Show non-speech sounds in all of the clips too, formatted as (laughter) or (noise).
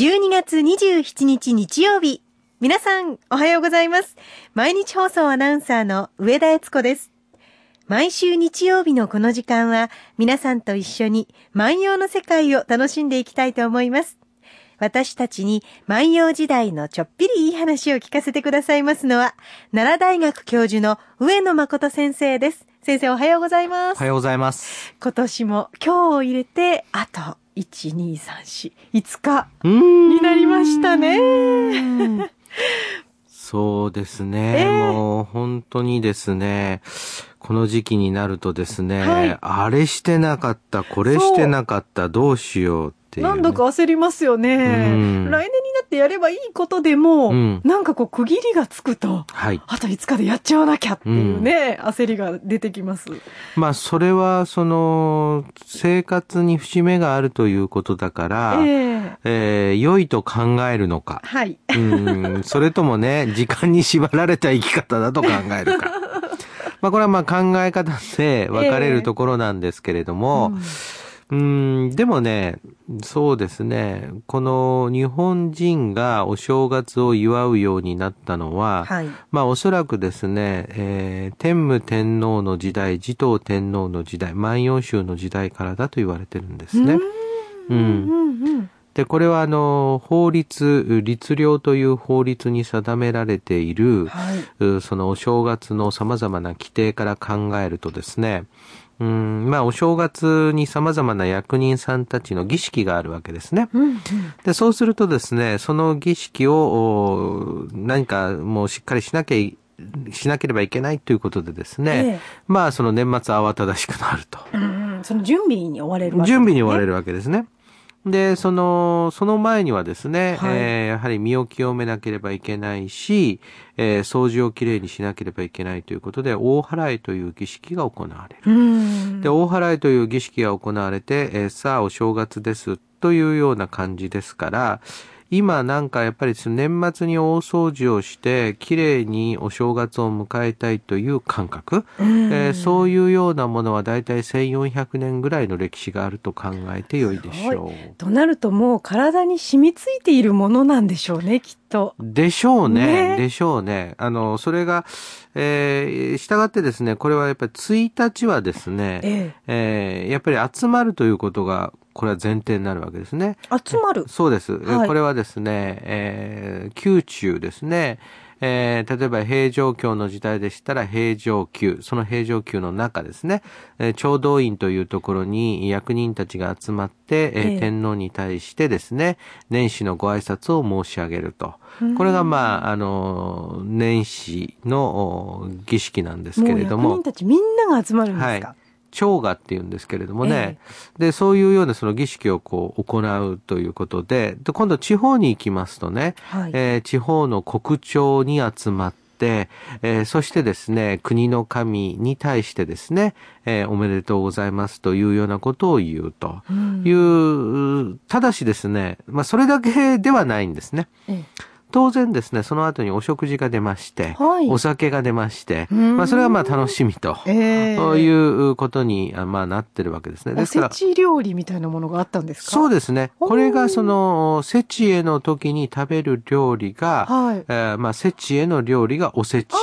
12月27日日曜日。皆さん、おはようございます。毎日放送アナウンサーの上田悦子です。毎週日曜日のこの時間は、皆さんと一緒に万葉の世界を楽しんでいきたいと思います。私たちに万葉時代のちょっぴりいい話を聞かせてくださいますのは、奈良大学教授の上野誠先生です。先生おはようございます。おはようございます。今年も今日を入れて、あと、1、2、3、4、5日にになりましたね。そうですね、ええ。もう本当にですね、この時期になるとですね、はい。あれしてなかった、これしてなかった、どうしようっていう、ね。なんだか焦りますよね。うん来年になってやればいいことでも、うんなんかこう区切りがつくと、はい。あと5日でやっちゃわなきゃっていうね、焦りが出てきます。まあ、それは、その、生活に節目があるということだから、えええー良いと考えるのか。はい。うん、(laughs) それともね、時間に縛られた生き方だと考えるか。(laughs) まあこれはまあ考え方で分かれるところなんですけれども、うん、でもね、そうですね、この日本人がお正月を祝うようになったのは、はい。まあおそらくですね、えー天武天皇の時代、持統天皇の時代、万葉集の時代からだと言われてるんですね。うんうんうん。で、これはあの、法律、律令という法律に定められている、はい。うそのお正月の様々な規定から考えるとですね、うん、まあお正月に様々な役人さんたちの儀式があるわけですね。うんうん。で、そうするとですね、その儀式をお何かもうしっかりしなきゃいしなければいけないということでですね、ええまあその年末慌ただしくなると。うんうんその準備に追われるわけですね準備に追われるわけですね。で、その、その前にはですね、はいえーやはり身を清めなければいけないし、えー掃除をきれいにしなければいけないということで、大払いという儀式が行われる。うん。で、大払いという儀式が行われて、えーさあお正月ですというような感じですから、今なんかやっぱり年末に大掃除をして、きれいにお正月を迎えたいという感覚、うんえーそういうようなものは大体1400年ぐらいの歴史があると考えてよいでしょとなるともう体に染みついているものなんでしょうね、きっと。う。でしょうね。ねでしょうね。あの、それが、えー、従ってですね、これはやっぱり1日はですね、ええーやっぱり集まるということが、これは前提になるわけですね。え。集まる。そうです。はいこれはですね、えー宮中ですね。えー例えば平城京の時代でしたら平城宮、その平城宮の中ですね、えー長道院というところに役人たちが集まって、えーええ天皇に対してですね、年始のご挨拶を申し上げると。これがまあ、あの、年始のお儀式なんですけれどももう役人。たちみんなが集まるんですか、はい。長賀って言うんですけれどもね。で、そういうようなその儀式をこう行うということで、で、今度地方に行きますとね、はい。えー地方の国庁に集まって、えーそしてですね、国の神に対してですね、えーおめでとうございますというようなことを言うとうんいう、ただしですね、まあそれだけではないんですね。え当然ですね、その後にお食事が出まして、はいお酒が出まして、うんまあそれはまあ楽しみと。えええそういうことに、あまあ、なってるわけですね。おですから、せち料理みたいなものがあったんですか？そうですね。おーこれがその、せちへの時に食べる料理が、はい。えーまあ、せちへの料理がおせち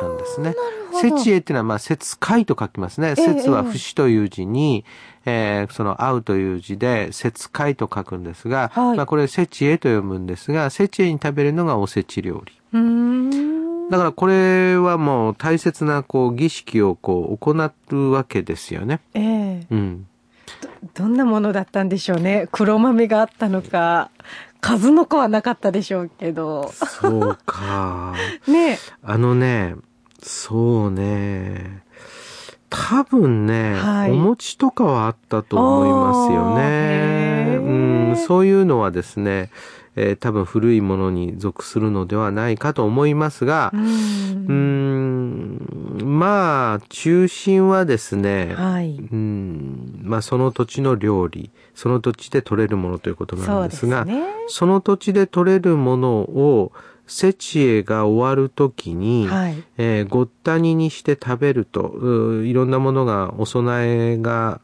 なんですね。ほどせちへっていうのは、まあ、節会と書きますね。ええ節は節という字に、えーその、会うという字で、節会と書くんですが、はいまあ、これ、せちへと読むんですが、せちへに食べるのがおせち料理。だからこれはもう大切なこう儀式をこう行うわけですよね。ええうん。どんなものだったんでしょうね。黒豆があったのか、数の子はなかったでしょうけど。そうか。(laughs) ねあのね、そうね。多分ね、はいお餅とかはあったと思いますよね。うん、そういうのはですね、えー多分古いものに属するのではないかと思いますがう、ん。ん、まあ、中心はですね、はい。うん、まあその土地の料理、その土地で取れるものということなんでですが、すね。その土地で取れるものを、セチエが終わるときに、はい。えーごった煮にして食べると、いろんなものが、お供えが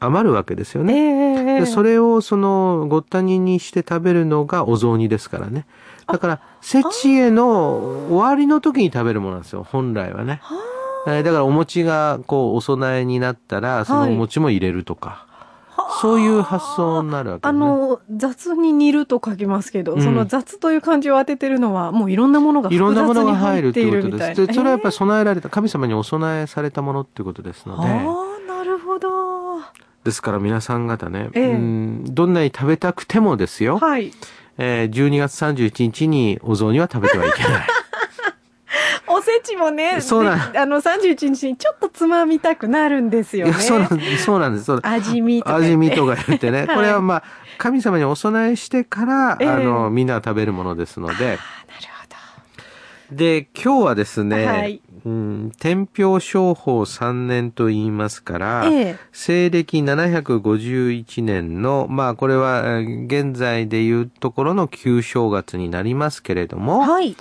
余るわけですよね。ええでそれをそのごった煮にして食べるのがお雑煮ですからね。だから、節への終わりの時に食べるものなんですよ、本来はね。えーだからお餅がこうお供えになったら、そのお餅も入れるとか、そういう発想になるわけあですね。の、雑に煮ると書きますけど、うんその雑という漢字を当ててるのは、もういろんなものがいろんなものが複雑に入るって入っていことです。でそれはやっぱりり、備えられた、神様にお供えされたものっていうことですので、ああ、なるほど。ですから皆さん方ね、ええうんどんなに食べたくてもですよ、はい。えー12月31日にお雑煮は食べてはいけない。おせちもね、(laughs) そうなんであの、31日にちょっとつまみたくなるんですよね。そうなんです。そうなんです。味見とか言って。味見とか言ってね。は (laughs) いこれはまあ、神様にお供えしてから、ええあの、みんなが食べるものですので。あなるで、今日はですね、はいうん、天平商法3年と言いますから、ええ西暦751年の、まあこれはえー現在でいうところの旧正月になりますけれども、ほど。はい。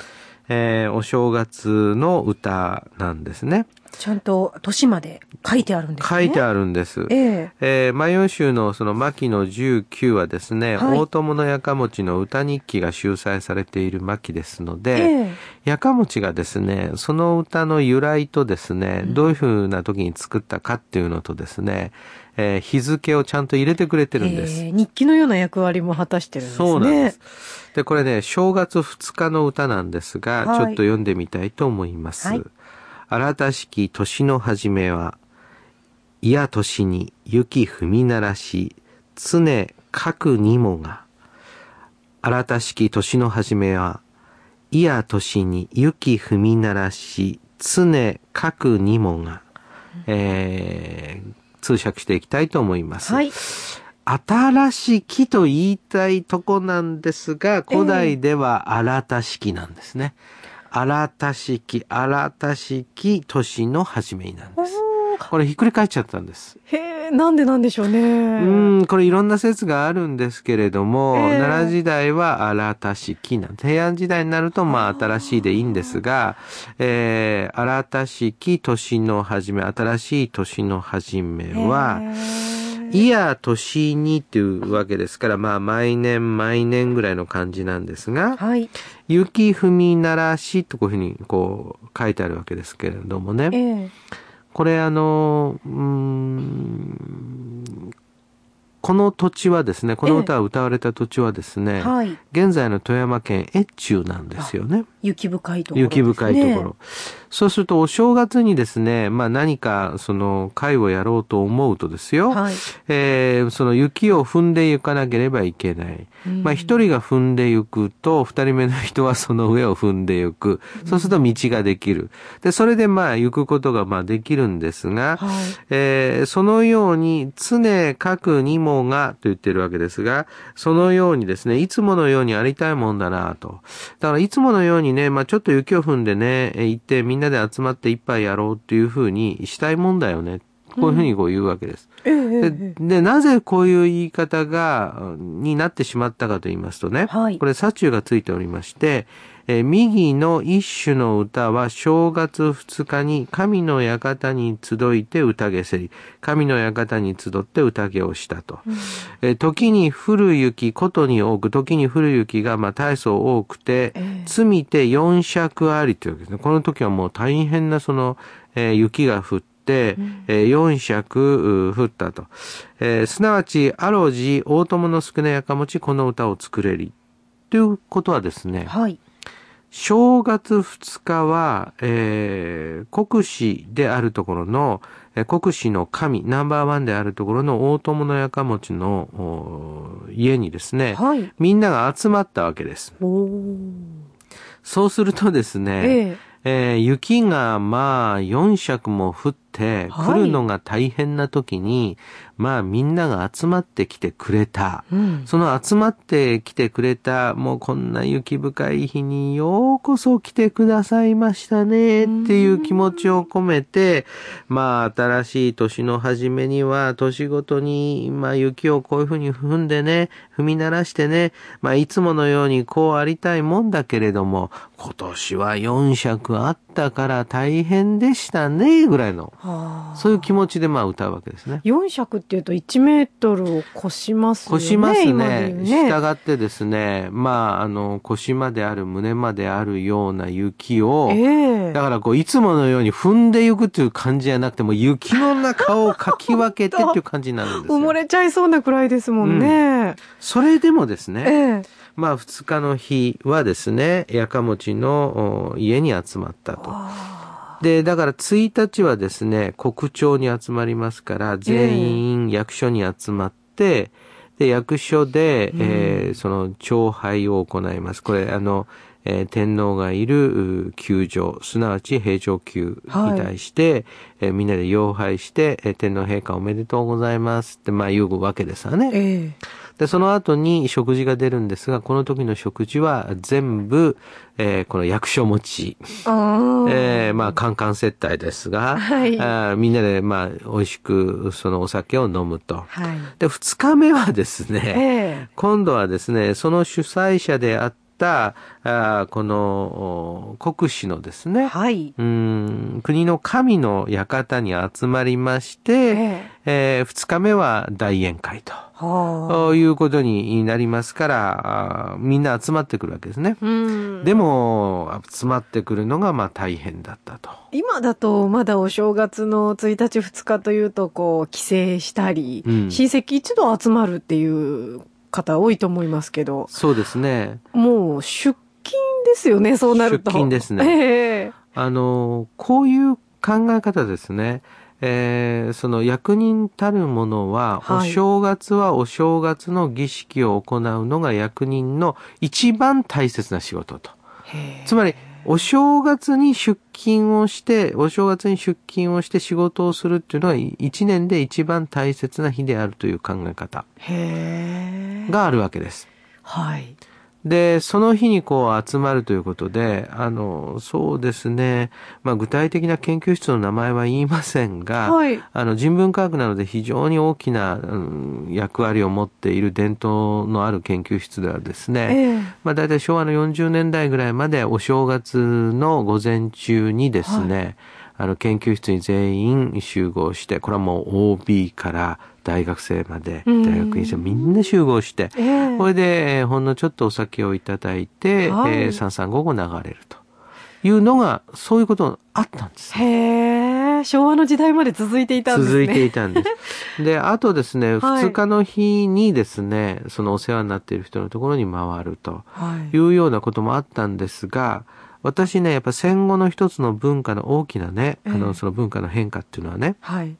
えーお正月の歌なんですね。ちゃんと年まで書いてあるんですね。書いてる。あるんです。えええー、万葉集のその牧の19はですね、はい大友のやかもちの歌日記が収載されている牧ですので、ええやかもちがですね、その歌の由来とですね、どういうふうな時に作ったかっていうのとですね、えー日付をちゃんと入れてくれてるんです。ええ日記のような役割も果たしてるんですね。そうなんです。で、これね、正月2日の歌なんですが、はいちょっと読んでみたいと思います。はい新たしき年の初めは、いや年に雪踏み鳴らし、常各にもが。新たしき年の初めは、いや年に雪踏み鳴らし、常各にもが。えー、通訳していきたいと思います。はい。新しきと言いたいとこなんですが、古代では新たしきなんですね。新たしき、新たしき年の始めになんです。これひっくり返っちゃったんです。へえ、なんでなんでしょうね。うん、これいろんな説があるんですけれども、ええ奈良時代は新たしきなんです。平安時代になるとまあ新しいでいいんですが、えー、新たしき年の始め、新しい年の始めは、いや、年にっていうわけですから、まあ、毎年毎年ぐらいの感じなんですが、はい。雪踏み鳴らしとこういうふうにこう書いてあるわけですけれどもね。ええこれあの、うーん、この土地はですね、この歌が歌われた土地はですね、はい。現在の富山県越中なんですよね。雪深いところ、雪深いところ。。そうするとお正月にですね、まあ何かその会をやろうと思うとですよ、はい。えーその雪を踏んで行かなければいけない。うんまあ一人が踏んで行くと、二人目の人はその上を踏んで行く。そうすると道ができる。で、それでまあ行くことがまあできるんですが、はい。えーそのように常各にもがと言ってるわけですが、そのようにですね、いつものようにありたいもんだなと。だからいつものようにね、まあちょっと雪を踏んでね、えー行ってみんなで集まって一杯やろうっていうふうにしたいもんだよね。こういうふうにこう言うわけです。ええええでで、なぜこういう言い方が、になってしまったかと言いますとね、はいこれ、左中がついておりまして、えー右の一種の歌は正月二日に神の館に集いて宴せり、神の館に集って宴をしたと。えー時に降る雪、ことに多く、時に降る雪がまあ大層多くて、ええ積みて四尺ありというわけですね。この時はもう大変なその、えー雪が降って、えー4尺う降ったと。えーすなわち、あろうじ、大友の少なやかもち、この歌を作れり。ということはですね、はい。正月二日は、えー国司であるところの、えー国司の神、ナンバーワンであるところの大友のやかもちのお家にですね、はい。みんなが集まったわけです。そうするとですね、えええー雪がまあ4尺も降ってはい来るのが大変な時に、まあみんなが集まってきてくれた。うん。その集まってきてくれた、もうこんな雪深い日にようこそ来てくださいましたねっていう気持ちを込めて、まあ新しい年の初めには年ごとに、まあ雪をこういうふうに踏んでね、踏み鳴らしてね、まあいつものようにこうありたいもんだけれども、今年は4尺あったから大変でしたね、ぐらいの。はそういう気持ちでまあ歌うわけですね。4尺っていうと1メートルを越しますよね。腰ますね。ね従ってですね、まあ、あの、腰まである、胸まであるような雪を、ええだからこう、いつものように踏んでいくっていう感じじゃなくて、もう雪の中をかき分けてっていう感じになるんです埋もよ。(laughs) れちゃいそうなくらいですもんね。それでもですえね、えまあ、二日の日はですね、やかもちのお家に集まったと。で、だから1日はですね、国庁に集まりますから、全員役所に集まって、で、役所で、えーその、徴配を行います。これ、あの、えー天皇がいるう宮城、すなわち平城宮に対して、えーみんなで妖拝して、えー天皇陛下おめでとうございますって、まあ言うわけですわね。ええで、その後に食事が出るんですが、この時の食事は全部、えーこの役所餅。ああ。えーまあ、カンカン接待ですが、はいあーみんなで、まあ、美味しく、そのお酒を飲むと。はい。で、二日目はですね、ええ今度はですね、その主催者であった、あーこの、お国司のですね、はい。うーん国の神の館に集まりまして、ええー二日目は大宴会と。いうことになりますから、みんな集まってくるわけですね。うん。でも、集まってくるのがまあ大変だったと。今だとまだお正月の1日2日というとこう帰省したり、うん親戚一度集まるっていう方多いと思いますけどそうですね。もう出勤ですよねそうなると出勤ですね (laughs) ええあの、こういう考え方ですね。えーその役人たるものは、はいお正月はお正月の儀式を行うのが役人の一番大切な仕事と。つまり、お正月に出勤をして、お正月に出勤をして仕事をするっていうのは、一年で一番大切な日であるという考え方があるわけです。はいで、その日にこう集まるということで、あの、そうですね、まあ具体的な研究室の名前は言いませんが、はい。あの人文科学なので非常に大きな、うん役割を持っている伝統のある研究室ではですね、ええ。まあ大体昭和の40年代ぐらいまでお正月の午前中にですね、あの研究室に全員集合して、これはもう OB から大学生まで、うん。大学院生みんな集合して、ええ。これで、えーほんのちょっとお酒をいただいて、はい。えー、三三五五流れると。いうのが、そういうことあったんです。へえ。昭和の時代まで続いていたんですね。続いていたんです。(laughs) で、あとですね、はい。二日の日にですね、そのお世話になっている人のところに回るとはい。いうようなこともあったんですが、私ね、やっぱ戦後の一つの文化の大きなね、あええ。の、その文化の変化っていうのはね、はい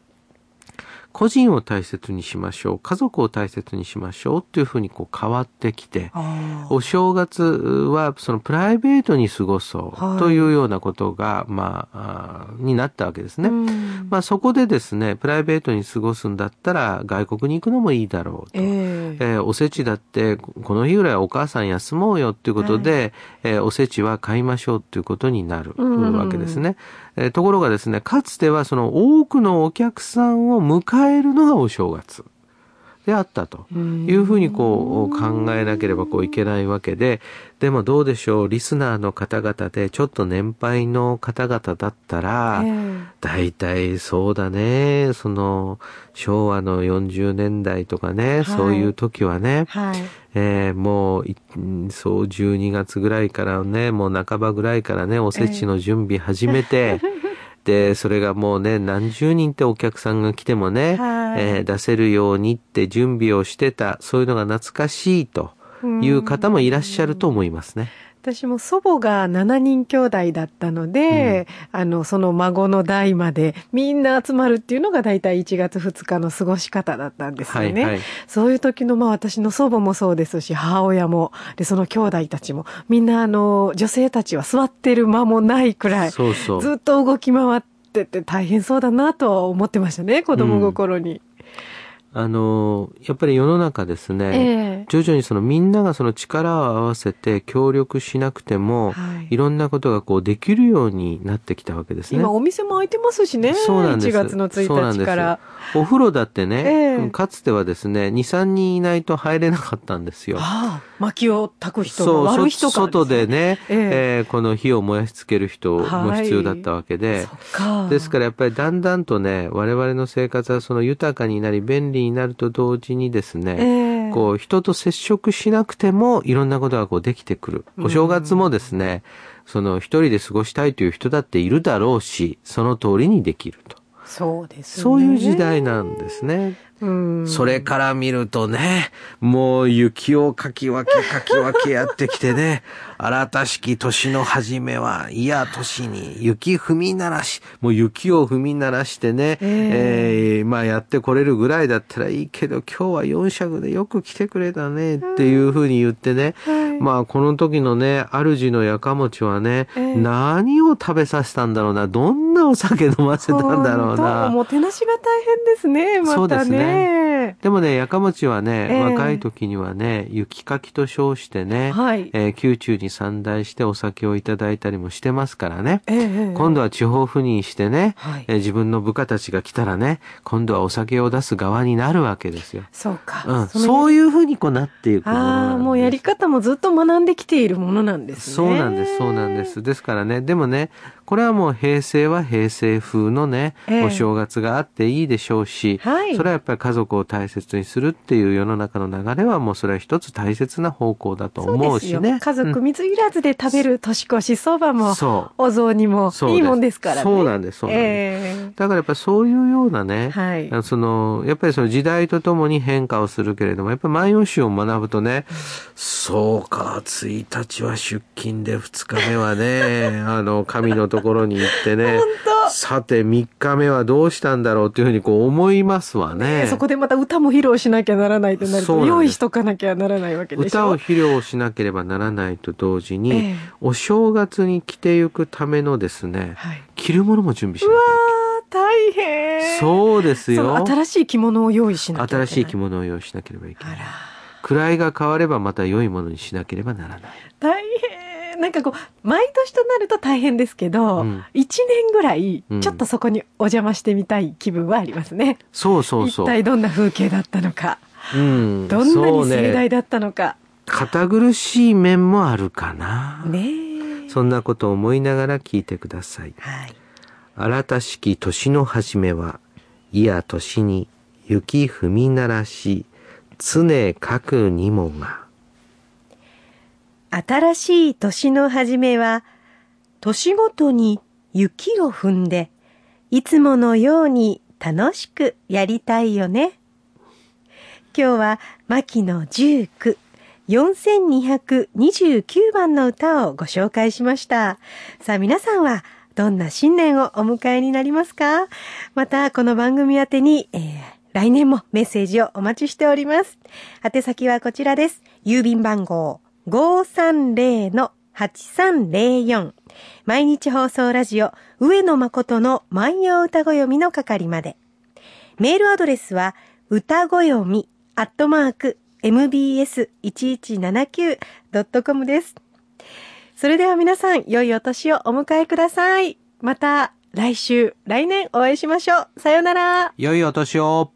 個人を大切にしましょう、家族を大切にしましょうっていうふうにこう変わってきて、あお正月はそのプライベートに過ごそうはいというようなことが、まあ、あーになったわけですね。うんまあそこでですね、プライベートに過ごすんだったら外国に行くのもいいだろうと。えええーおせちだって、この日ぐらいはお母さん休もうよっていうことで、えーおせちは買いましょうっていうことになるうんわけですね。えーところがですね、かつてはその多くのお客さんを迎えるのがお正月。であったと。いうふうにこう考えなければこういけないわけで、でもどうでしょう、リスナーの方々でちょっと年配の方々だったら、え大体そうだね、その昭和の40年代とかね、はい。そういう時はね。え、はい。えーもうそう12月ぐらいからね、もう半ばぐらいからね、おせちの準備始めて、で、それがもうね、何十人ってお客さんが来てもね、はいえー出せるようにって準備をしてた、そういうのが懐かしいという方もいらっしゃると思いますね。私も祖母が7人兄弟だったので、あの、その孫の代までみんな集まるっていうのが大体1月2日の過ごし方だったんですよね。はいはい。そういう時の、まあ私の祖母もそうですし、母親も、で、その兄弟たちも、みんなあの、女性たちは座ってる間もないくらい、そうそう。ずっと動き回ってて大変そうだなとは思ってましたね、子供心に。あの、やっぱり世の中ですね、ええ徐々にそのみんながその力を合わせて協力しなくても、はいい、ろんなことがこうできるようになってきたわけですね。今お店も開いてますしね。そうなんです。1月の1そうなんです日から。お風呂だってね、ええかつてはですね、2、3人いないと入れなかったんですよ。ああ、薪を焚く人が悪い人そから外でね、えええーこの火を燃やし付ける人もはい必要だったわけで、そっか。ですからやっぱりだんだんとね、我々の生活はその豊かになり便利になると同時にですね、ええこう人と接触しなくてもいろんなことがこうできてくる。お正月もですね、その一人で過ごしたいという人だっているだろうし、その通りにできると。そうですね。そういう時代なんですね。うん。それから見るとね、もう雪をかき分けかき分けやってきてね、(laughs) 新たしき年の初めは、いや年に雪踏み鳴らし、もう雪を踏み鳴らしてね、ええーまあやってこれるぐらいだったらいいけど、今日は4尺でよく来てくれたねっていうふうに言ってね、はいまあこの時のね、主のやかもちはね、ええ何を食べさせたんだろうな、どんなお酒飲ませたんだろうなお。もてなしが大変ですね、またそうですね。でもね、やかもちはね、ええ若い時にはね、雪かきと称してね、はいえー宮中に参拝してお酒をいただいたりもしてますからね。ええええ今度は地方赴任してね、はいえー自分の部下たちが来たらね、今度はお酒を出す側になるわけですよ。そうか。うん、のそういう風にこうなっていくものなんです。ああ、もうやり方もずっと学んできているものなんですね。そうなんです、そうなんです。ですからね、でもね、これはもう平成は平成風のね、ええお正月があっていいでしょうし、はいそれはやっぱり家族を大切にするっていう世の中の流れはもうそれは一つ大切な方向だと思う。しね。家族うん水入らずで食べる年越しそばも、そうお雑煮もいいもんですからね。そうなんです、そうなんです。えだからやっぱりそういうようなね、はいその、やっぱりその時代とともに変化をするけれども、やっぱり万葉集を学ぶとね、そうか、1日は出勤で2日目はね、(laughs) あの、神のところに行ってね、(laughs) さて3日目はどうしたんだろうっていうふうにこう思いますわね。えそこでまた歌も披露しなきゃならないとなると、用意しとかなきゃならないわけでしょ。歌を披露しなければならないと同時に、ええお正月に着てゆくためのですね、はい。着るものも準備しなきゃ大変。そうですよ。新しい着物を用意しなきゃいけない。新しい着物を用意しなければいけない。位が変わればまた良いものにしなければならない。大変。なんかこう、毎年となると大変ですけど、うん一年ぐらいうん、ちょっとそこにお邪魔してみたい気分はありますね。そうそうそう。一体どんな風景だったのか、うん。どんなに。盛大だったのか。堅苦しい面もあるかな。ねえ。そんなことを思いながら聞いてください。はい。新たしき年の初めは、いや年に雪踏み鳴らし、常かくにもが。新しい年の初めは、年ごとに雪を踏んで、いつものように楽しくやりたいよね。今日は、牧野19、4229番の歌をご紹介しました。さあ皆さんは、どんな新年をお迎えになりますか？また、この番組宛てに、えー来年もメッセージをお待ちしております。宛先はこちらです。郵便番号530-8304毎日放送ラジオ上野誠の万葉歌子読みの係まで。メールアドレスは歌子読みアットマーク mbs1179.com です。それでは皆さん、良いお年をお迎えください。また来週、来年お会いしましょう。さようなら。良いお年を。